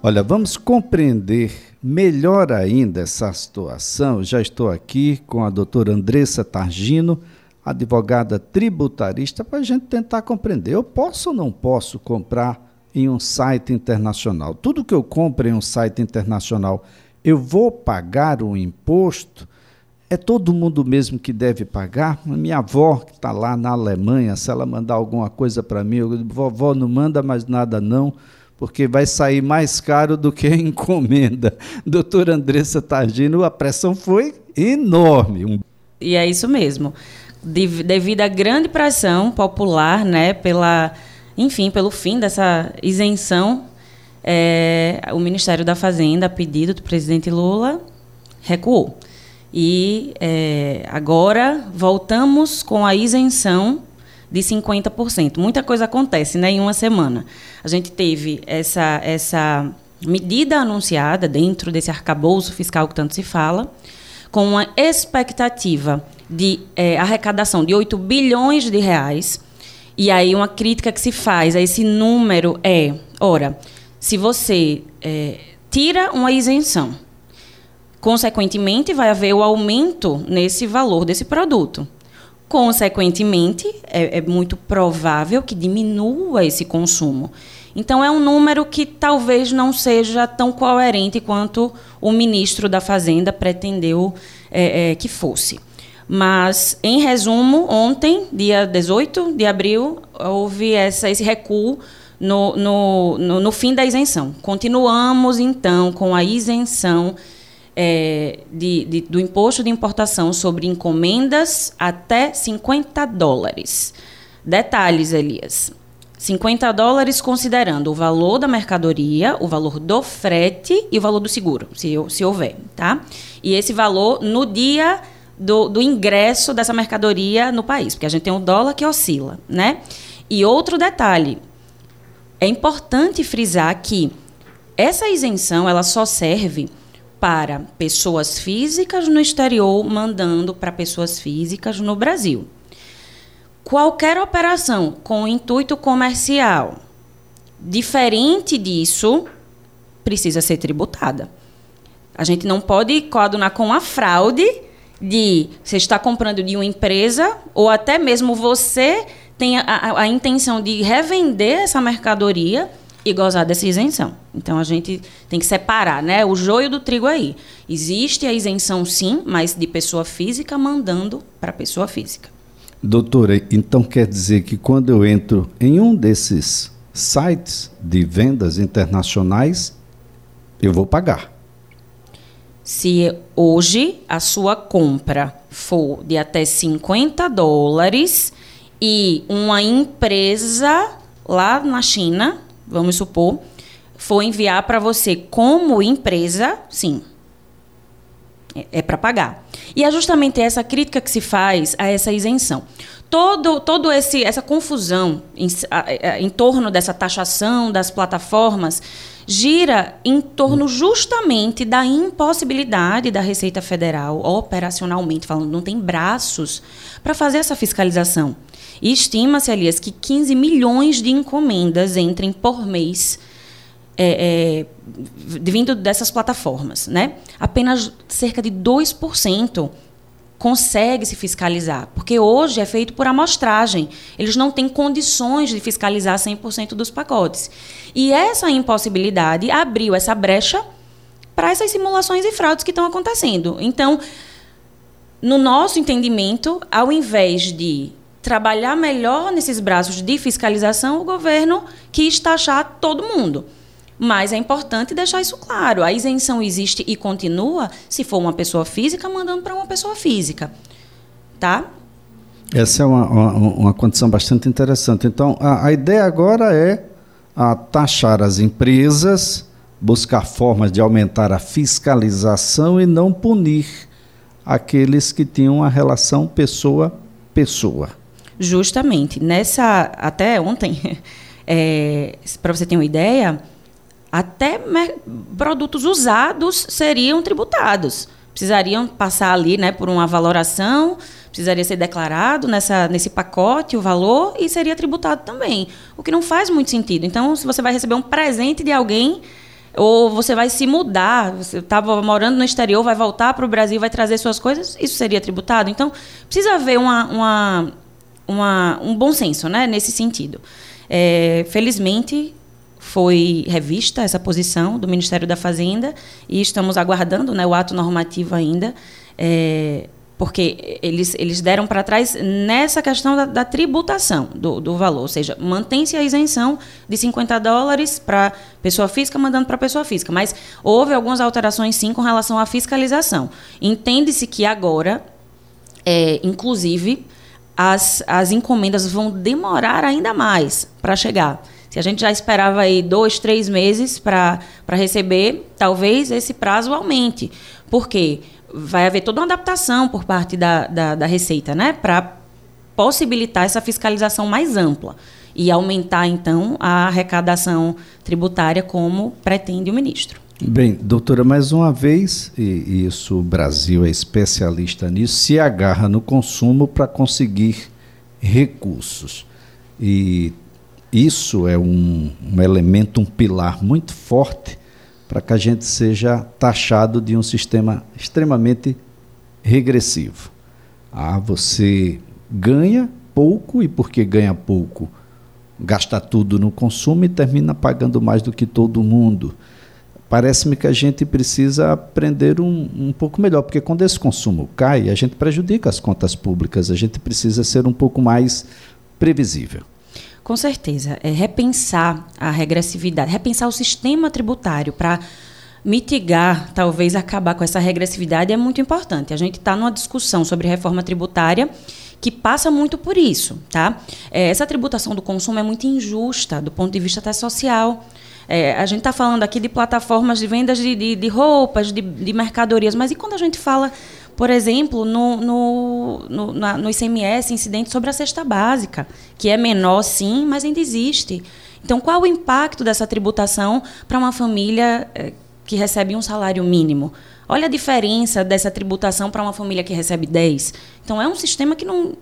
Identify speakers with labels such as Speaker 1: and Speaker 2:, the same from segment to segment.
Speaker 1: Olha, vamos compreender melhor ainda essa situação. Já estou aqui com a doutora Andressa Targino, advogada tributarista, para a gente tentar compreender. Eu posso ou não posso comprar em um site internacional? Tudo que eu compro em um site internacional, eu vou pagar o imposto? É todo mundo mesmo que deve pagar? Minha avó, que está lá na Alemanha, se ela mandar alguma coisa para mim, eu digo, vovó, não manda mais nada não porque vai sair mais caro do que a encomenda. Doutora Andressa Targino, a pressão foi enorme.
Speaker 2: E é isso mesmo. De, devido à grande pressão popular, né, pela, enfim, pelo fim dessa isenção, é, o Ministério da Fazenda, a pedido do presidente Lula, recuou. E é, agora voltamos com a isenção de 50%. Muita coisa acontece né, em uma semana. A gente teve essa, essa medida anunciada dentro desse arcabouço fiscal que tanto se fala, com uma expectativa de é, arrecadação de 8 bilhões de reais. E aí uma crítica que se faz a esse número é, ora, se você é, tira uma isenção, consequentemente vai haver o aumento nesse valor desse produto. Consequentemente, é, é muito provável que diminua esse consumo. Então, é um número que talvez não seja tão coerente quanto o ministro da Fazenda pretendeu é, é, que fosse. Mas, em resumo, ontem, dia 18 de abril, houve essa, esse recuo no, no, no, no fim da isenção. Continuamos, então, com a isenção é, de, de, do imposto de importação sobre encomendas até 50 dólares. Detalhes, Elias. 50 dólares considerando o valor da mercadoria, o valor do frete e o valor do seguro, se, se houver, tá? E esse valor no dia do, do ingresso dessa mercadoria no país, porque a gente tem o dólar que oscila, né? E outro detalhe, é importante frisar que essa isenção ela só serve para pessoas físicas no exterior, mandando para pessoas físicas no Brasil. Qualquer operação com intuito comercial diferente disso precisa ser tributada. A gente não pode coadunar com a fraude de você está comprando de uma empresa ou até mesmo você tem a, a, a intenção de revender essa mercadoria e gozar dessa isenção. Então a gente tem que separar, né, o joio do trigo aí. Existe a isenção sim, mas de pessoa física mandando para pessoa física.
Speaker 1: Doutora, então quer dizer que quando eu entro em um desses sites de vendas internacionais, eu vou pagar.
Speaker 2: Se hoje a sua compra for de até 50 dólares e uma empresa lá na China vamos supor, for enviar para você como empresa, sim. É, é para pagar. E é justamente essa crítica que se faz a essa isenção. Todo, todo esse, essa confusão em, em torno dessa taxação das plataformas gira em torno justamente da impossibilidade da Receita Federal, operacionalmente falando, não tem braços para fazer essa fiscalização. E estima-se, aliás, que 15 milhões de encomendas entrem por mês é, é, vindo dessas plataformas. Né? Apenas cerca de 2% consegue se fiscalizar, porque hoje é feito por amostragem. Eles não têm condições de fiscalizar 100% dos pacotes. E essa impossibilidade abriu essa brecha para essas simulações e fraudes que estão acontecendo. Então, no nosso entendimento, ao invés de trabalhar melhor nesses braços de fiscalização, o governo quis taxar todo mundo. Mas é importante deixar isso claro. A isenção existe e continua se for uma pessoa física mandando para uma pessoa física. Tá?
Speaker 1: Essa é uma, uma, uma condição bastante interessante. Então, a, a ideia agora é a taxar as empresas, buscar formas de aumentar a fiscalização e não punir aqueles que tinham a relação pessoa-pessoa.
Speaker 2: Justamente. Nessa. Até ontem, é, para você ter uma ideia, até produtos usados seriam tributados. Precisariam passar ali né, por uma valoração, precisaria ser declarado nessa, nesse pacote o valor e seria tributado também. O que não faz muito sentido. Então, se você vai receber um presente de alguém, ou você vai se mudar, você estava morando no exterior, vai voltar para o Brasil, vai trazer suas coisas, isso seria tributado? Então, precisa haver uma, uma, uma um bom senso né, nesse sentido. É, felizmente, foi revista essa posição do Ministério da Fazenda e estamos aguardando né, o ato normativo ainda. É, porque eles, eles deram para trás nessa questão da, da tributação do, do, valor, ou seja, mantém-se a isenção de 50 dólares para pessoa física, mandando para pessoa física, mas houve algumas alterações sim com relação à fiscalização. Entende-se que agora, é, inclusive, as, as encomendas vão demorar ainda mais para chegar. Se a gente já esperava aí dois, três meses para receber, talvez esse prazo aumente. Por quê? Vai haver toda uma adaptação por parte da, da, da Receita, né? Para possibilitar essa fiscalização mais ampla e aumentar, então, a arrecadação tributária, como pretende o ministro.
Speaker 1: Bem, doutora, mais uma vez, e isso o Brasil é especialista nisso, se agarra no consumo para conseguir recursos. E isso é um, um elemento, um pilar muito forte para que a gente seja taxado de um sistema extremamente regressivo. Ah, você ganha pouco e porque ganha pouco, gasta tudo no consumo e termina pagando mais do que todo mundo. Parece-me que a gente precisa aprender um, um pouco melhor, porque quando esse consumo cai, a gente prejudica as contas públicas, a gente precisa ser um pouco mais previsível.
Speaker 2: Com certeza. É repensar a regressividade, repensar o sistema tributário para mitigar, talvez acabar com essa regressividade é muito importante. A gente está numa discussão sobre reforma tributária que passa muito por isso, tá? É, essa tributação do consumo é muito injusta do ponto de vista até social. É, a gente está falando aqui de plataformas de vendas de, de, de roupas, de, de mercadorias, mas e quando a gente fala por exemplo, no, no, no, na, no ICMS, incidente sobre a cesta básica, que é menor, sim, mas ainda existe. Então, qual o impacto dessa tributação para uma família eh, que recebe um salário mínimo? Olha a diferença dessa tributação para uma família que recebe 10. Então, é um sistema que não,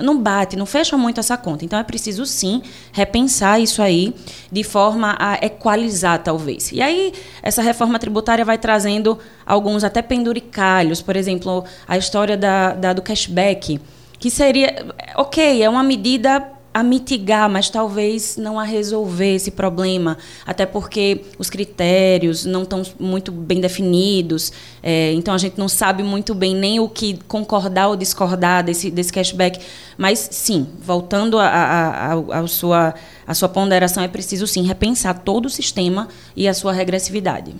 Speaker 2: não bate, não fecha muito essa conta. Então é preciso sim repensar isso aí de forma a equalizar, talvez. E aí, essa reforma tributária vai trazendo alguns até penduricalhos, por exemplo, a história da, da do cashback, que seria, ok, é uma medida a mitigar, mas talvez não a resolver esse problema, até porque os critérios não estão muito bem definidos, é, então a gente não sabe muito bem nem o que concordar ou discordar desse, desse cashback. Mas sim, voltando a, a, a, a sua, a sua ponderação, é preciso sim repensar todo o sistema e a sua regressividade.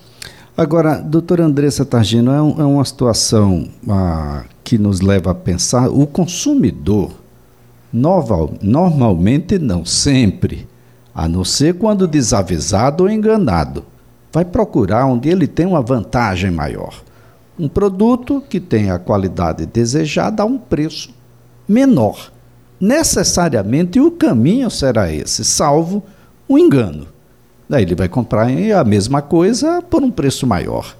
Speaker 1: Agora, doutora Andressa Targino, é, um, é uma situação ah, que nos leva a pensar o consumidor normalmente não sempre, a não ser quando desavisado ou enganado. Vai procurar onde ele tem uma vantagem maior. Um produto que tem a qualidade desejada a um preço menor. Necessariamente o caminho será esse, salvo o um engano. Daí ele vai comprar a mesma coisa por um preço maior.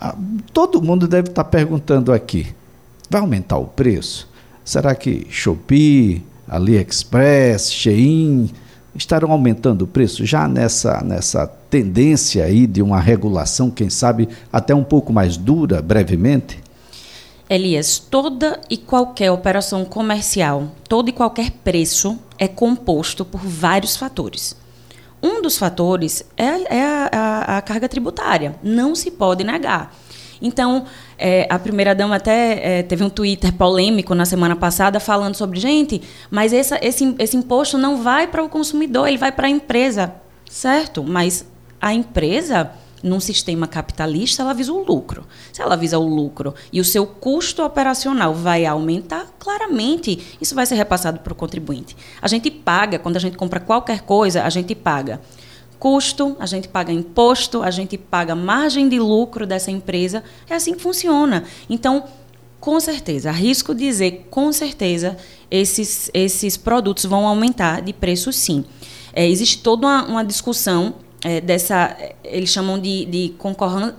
Speaker 1: Ah, todo mundo deve estar perguntando aqui: vai aumentar o preço? Será que Shopee, AliExpress, Shein, estarão aumentando o preço já nessa, nessa tendência aí de uma regulação, quem sabe até um pouco mais dura, brevemente?
Speaker 2: Elias, toda e qualquer operação comercial, todo e qualquer preço é composto por vários fatores. Um dos fatores é, é a, a, a carga tributária, não se pode negar. Então, é, a primeira-dama até é, teve um Twitter polêmico na semana passada falando sobre, gente, mas essa, esse, esse imposto não vai para o consumidor, ele vai para a empresa. Certo, mas a empresa num sistema capitalista, ela visa o lucro. Se ela visa o lucro e o seu custo operacional vai aumentar, claramente isso vai ser repassado para o contribuinte. A gente paga, quando a gente compra qualquer coisa, a gente paga custo, a gente paga imposto, a gente paga margem de lucro dessa empresa. É assim que funciona. Então, com certeza, arrisco dizer, com certeza, esses, esses produtos vão aumentar de preço sim. É, existe toda uma, uma discussão é, dessa, eles chamam de, de concorrência,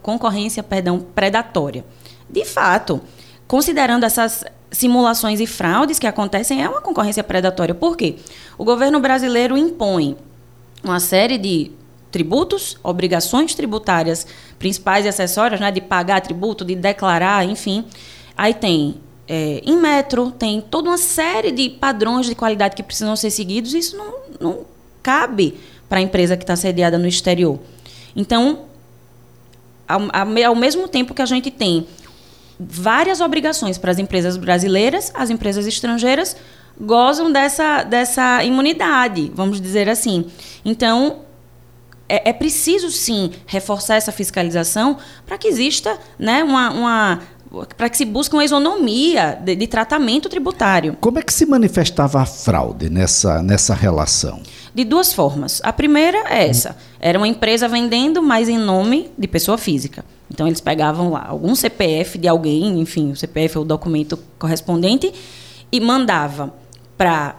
Speaker 2: concorrência perdão, predatória. De fato, considerando essas simulações e fraudes que acontecem, é uma concorrência predatória. Por quê? O governo brasileiro impõe uma série de tributos, obrigações tributárias principais e acessórias, né, de pagar tributo, de declarar, enfim. Aí tem é, em metro, tem toda uma série de padrões de qualidade que precisam ser seguidos, e isso não, não cabe para a empresa que está sediada no exterior. Então, ao, ao mesmo tempo que a gente tem várias obrigações para as empresas brasileiras, as empresas estrangeiras gozam dessa, dessa imunidade, vamos dizer assim. Então, é, é preciso sim reforçar essa fiscalização para que exista né, uma, uma para que se busque uma isonomia de, de, tratamento tributário.
Speaker 1: Como é que se manifestava a fraude nessa, nessa relação?
Speaker 2: De duas formas. A primeira é essa: era uma empresa vendendo, mas em nome de pessoa física. Então eles pegavam lá algum CPF de alguém, enfim, o CPF é o documento correspondente, e mandava para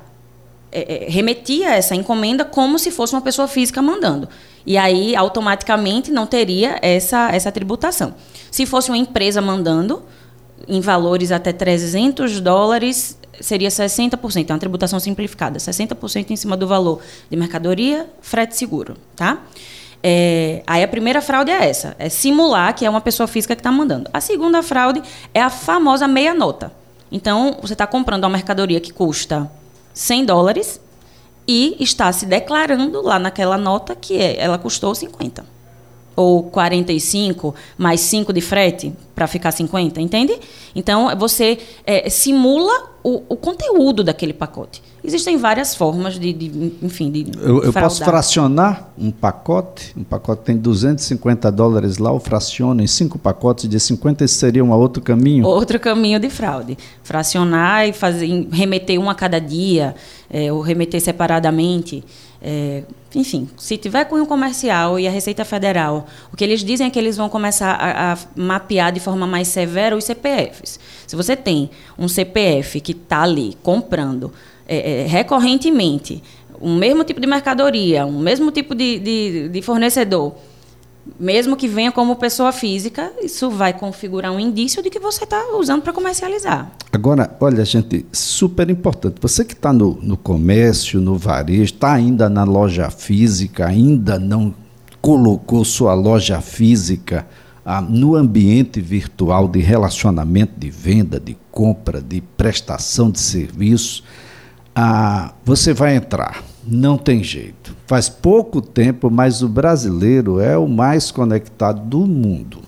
Speaker 2: é, é, remetia essa encomenda como se fosse uma pessoa física mandando. E aí, automaticamente, não teria essa, essa tributação. Se fosse uma empresa mandando, em valores até 300 dólares, seria 60%, é uma tributação simplificada, 60% em cima do valor de mercadoria, frete seguro, tá? É, aí a primeira fraude é essa, é simular que é uma pessoa física que está mandando. A segunda fraude é a famosa meia nota. Então, você está comprando uma mercadoria que custa 100 dólares e está se declarando lá naquela nota que é, ela custou 50. Ou 45 mais 5 de frete para ficar 50, entende? Então, você é, simula o, o conteúdo daquele pacote. Existem várias formas de, de enfim, de
Speaker 1: Eu, eu posso fracionar um pacote, um pacote tem 250 dólares lá, eu fraciono em cinco pacotes de 50, esse seria um outro caminho?
Speaker 2: Outro caminho de fraude. Fracionar e fazer, remeter um a cada dia, é, ou remeter separadamente. É, enfim, se tiver cunho comercial e a Receita Federal, o que eles dizem é que eles vão começar a, a mapear de forma mais severa os CPFs. Se você tem um CPF que está ali comprando é, é, recorrentemente o mesmo tipo de mercadoria, o mesmo tipo de, de, de fornecedor, mesmo que venha como pessoa física, isso vai configurar um indício de que você está usando para comercializar.
Speaker 1: Agora, olha, gente, super importante. Você que está no, no comércio, no varejo, está ainda na loja física, ainda não colocou sua loja física ah, no ambiente virtual de relacionamento, de venda, de compra, de prestação de serviços ah, você vai entrar, não tem jeito. Faz pouco tempo, mas o brasileiro é o mais conectado do mundo.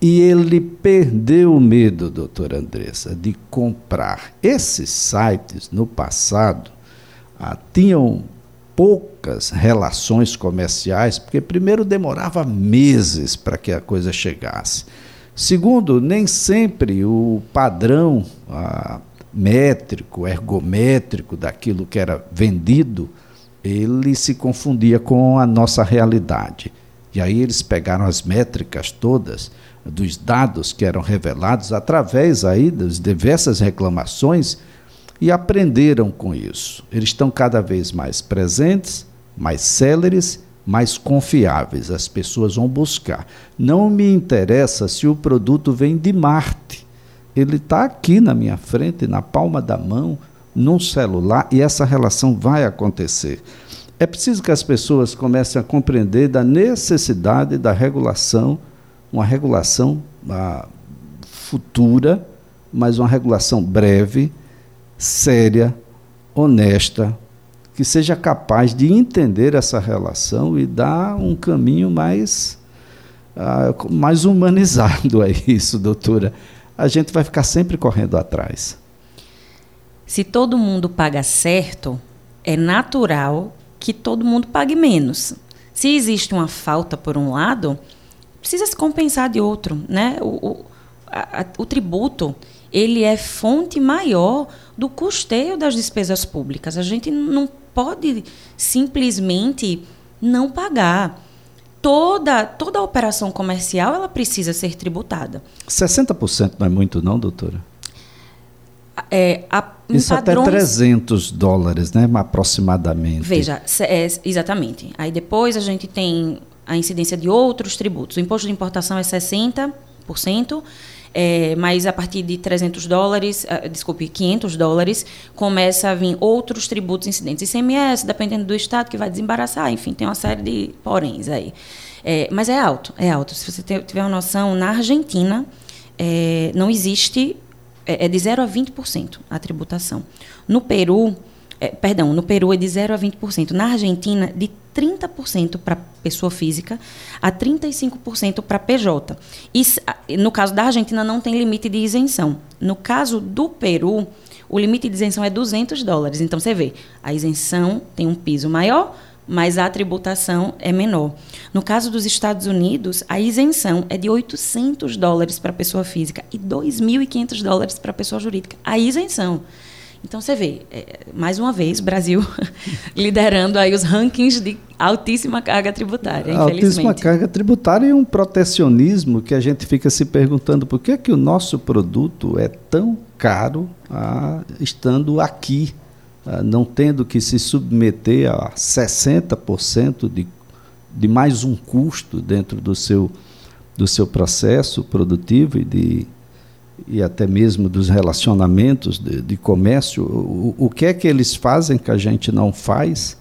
Speaker 1: E ele perdeu o medo, doutora Andressa, de comprar. Esses sites, no passado, ah, tinham poucas relações comerciais, porque, primeiro, demorava meses para que a coisa chegasse. Segundo, nem sempre o padrão ah, métrico, ergométrico daquilo que era vendido, ele se confundia com a nossa realidade. E aí eles pegaram as métricas todas dos dados que eram revelados através aí das diversas reclamações e aprenderam com isso. Eles estão cada vez mais presentes, mais céleres, mais confiáveis. As pessoas vão buscar. Não me interessa se o produto vem de Marte ele está aqui na minha frente, na palma da mão, num celular, e essa relação vai acontecer. É preciso que as pessoas comecem a compreender da necessidade da regulação, uma regulação ah, futura, mas uma regulação breve, séria, honesta, que seja capaz de entender essa relação e dar um caminho mais, ah, mais humanizado a isso, doutora a gente vai ficar sempre correndo atrás.
Speaker 2: Se todo mundo paga certo, é natural que todo mundo pague menos. Se existe uma falta por um lado, precisa se compensar de outro, né? O, o, a, o tributo ele é fonte maior do custeio das despesas públicas. A gente não pode simplesmente não pagar toda, toda operação comercial ela precisa ser tributada.
Speaker 1: 60% não é muito não, doutora?
Speaker 2: É, a,
Speaker 1: Isso padrões, até 300 dólares, né, aproximadamente.
Speaker 2: Veja, é, exatamente. Aí depois a gente tem a incidência de outros tributos. O imposto de importação é 60%, É, mas a partir de 300 dólares, uh, desculpe, 500 dólares, começa a vir outros tributos incidentes. ICMS, dependendo do estado, que vai desembaraçar, enfim, tem uma série de poréns aí. É, mas é alto, é alto. Se você tiver uma noção, na Argentina é, não existe, é, é de 0 a 20% a tributação. No Peru, é, perdão, no Peru é de 0 a 20%. Na Argentina, de 30% para pessoa física a 35% para PJ. E, no caso da Argentina, não tem limite de isenção. No caso do Peru, o limite de isenção é 200 dólares. Então, você vê, a isenção tem um piso maior, mas a tributação é menor. No caso dos Estados Unidos, a isenção é de 800 dólares para pessoa física e 2.500 dólares para pessoa jurídica. A isenção. Então você vê, é, mais uma vez, Brasil liderando aí os rankings de altíssima carga tributária,
Speaker 1: Altíssima carga tributária e um protecionismo que a gente fica se perguntando por que, é que o nosso produto é tão caro ah, estando aqui, ah, não tendo que se submeter a 60% de, de mais um custo dentro do seu, do seu processo produtivo e de e até mesmo dos relacionamentos de, de comércio, o, o, que é que eles fazem que a gente não faz?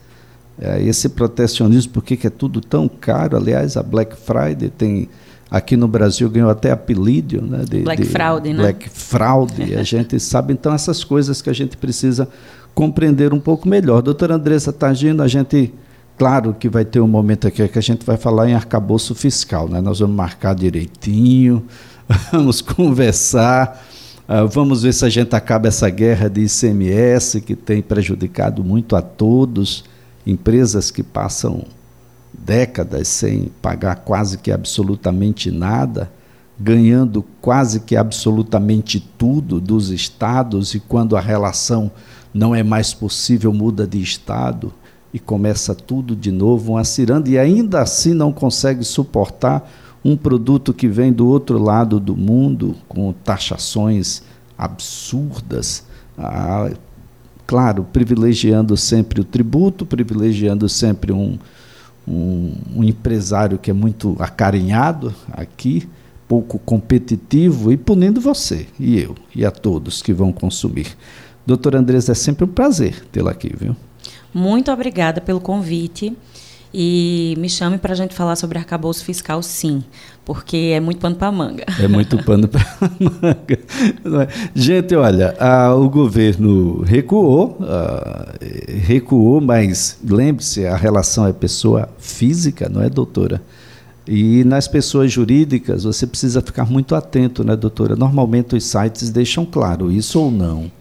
Speaker 1: É, esse protecionismo, por que é tudo tão caro? Aliás, a Black Friday tem aqui no Brasil ganhou até apelido, né?
Speaker 2: De, Black de Fraud,
Speaker 1: né? Black Fraud. a gente sabe então essas coisas que a gente precisa compreender um pouco melhor. Doutora Andressa Tagino, a gente Claro que vai ter um momento aqui que a gente vai falar em arcabouço fiscal, né? Nós vamos marcar direitinho, vamos conversar, uh, vamos ver se a gente acaba essa guerra de ICMS que tem prejudicado muito a todos, empresas que passam décadas sem pagar quase que absolutamente nada, ganhando quase que absolutamente tudo dos estados e quando a relação não é mais possível muda de estado e começa tudo de novo, uma ciranda e ainda assim não consegue suportar um produto que vem do outro lado do mundo, com taxações absurdas, ah, claro, privilegiando sempre o tributo, privilegiando sempre um, um, um empresário que é muito acarinhado aqui, pouco competitivo e punindo você e eu e a todos que vão consumir. Doutor Andrés, é sempre um prazer tê-la aqui, viu?
Speaker 2: Muito obrigada pelo convite. E me chame para a gente falar sobre arcabouço fiscal, sim, porque é muito pano para manga.
Speaker 1: É muito pano para manga. Gente, olha, a, o governo recuou, a, recuou, mas lembre-se, a relação é pessoa física, não é, doutora? E nas pessoas jurídicas, você precisa ficar muito atento, né, doutora? Normalmente os sites deixam claro isso ou não?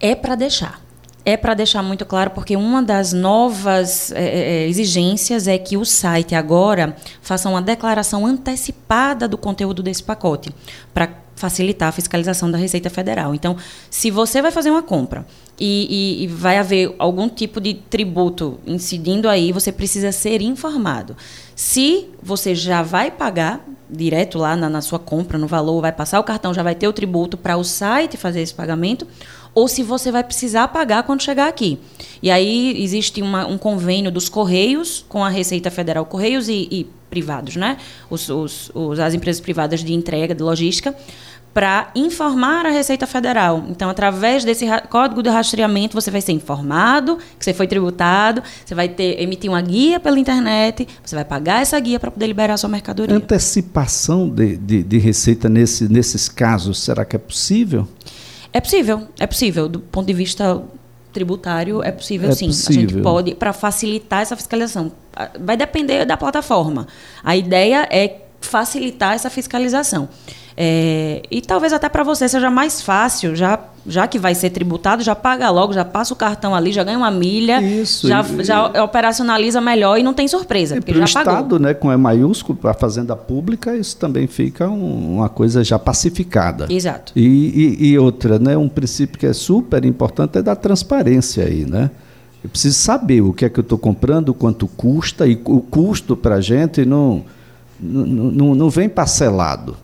Speaker 2: É para deixar é para deixar muito claro, porque uma das novas é, é, é, exigências é que o site agora faça uma declaração antecipada do conteúdo desse pacote, para facilitar a fiscalização da Receita Federal. Então, se você vai fazer uma compra e, e, e, vai haver algum tipo de tributo incidindo aí, você precisa ser informado. Se você já vai pagar direto lá na, na sua compra, no valor, vai passar o cartão, já vai ter o tributo para o site fazer esse pagamento, ou se você vai precisar pagar quando chegar aqui. E aí existe uma, um convênio dos Correios com a Receita Federal, Correios e, e privados, né? Os, os, os, as empresas privadas de entrega, de logística, para informar a Receita Federal. Então, através desse código de rastreamento, você vai ser informado que você foi tributado, você vai ter, emitir uma guia pela internet, você vai pagar essa guia para poder liberar sua mercadoria.
Speaker 1: Antecipação de, de, de receita nesse, nesses casos, será que é possível?
Speaker 2: É possível, é possível. Do ponto de vista tributário, é possível é sim. Possível. A gente pode, para facilitar essa fiscalização. Vai depender da plataforma. A ideia é facilitar essa fiscalização. É, e talvez até para você seja mais fácil, já, já que vai ser tributado, já paga logo, já passa o cartão ali, já ganha uma milha, Isso, já, e, já operacionaliza melhor e não tem surpresa, porque já o
Speaker 1: pagou. Estado, né, com E maiúsculo, para a fazenda pública, isso também fica um, uma coisa já pacificada.
Speaker 2: Exato.
Speaker 1: E, e, e, outra, né, um princípio que é super importante é da transparência aí, né? Eu preciso saber o que é que eu estou comprando, quanto custa, e o custo para a gente não, não, não, não vem parcelado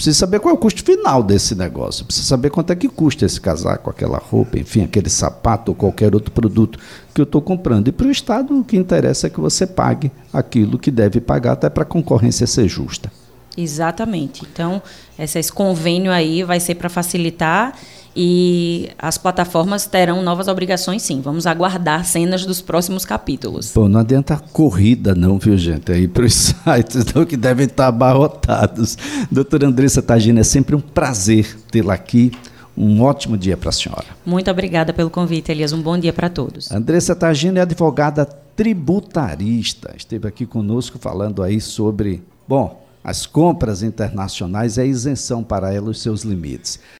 Speaker 1: Precisa saber qual é o custo final desse negócio. Precisa saber quanto é que custa esse casaco, aquela roupa, enfim, aquele sapato ou qualquer outro produto que eu estou comprando. E para o Estado, o que interessa é que você pague aquilo que deve pagar, até para a concorrência ser justa.
Speaker 2: Exatamente. Então, esse convênio aí vai ser para facilitar e as plataformas terão novas obrigações, sim. Vamos aguardar cenas dos próximos capítulos.
Speaker 1: Bom, não adianta corrida, não, viu, gente? Aí para os sites não, que devem estar abarrotados. Doutora Andressa Tagina, é sempre um prazer tê-la aqui. Um ótimo dia para a senhora.
Speaker 2: Muito obrigada pelo convite, Elias. Um bom dia para todos.
Speaker 1: Andressa Tagina é advogada tributarista. Esteve aqui conosco falando aí sobre, bom, as compras internacionais, a isenção para ela, os seus limites.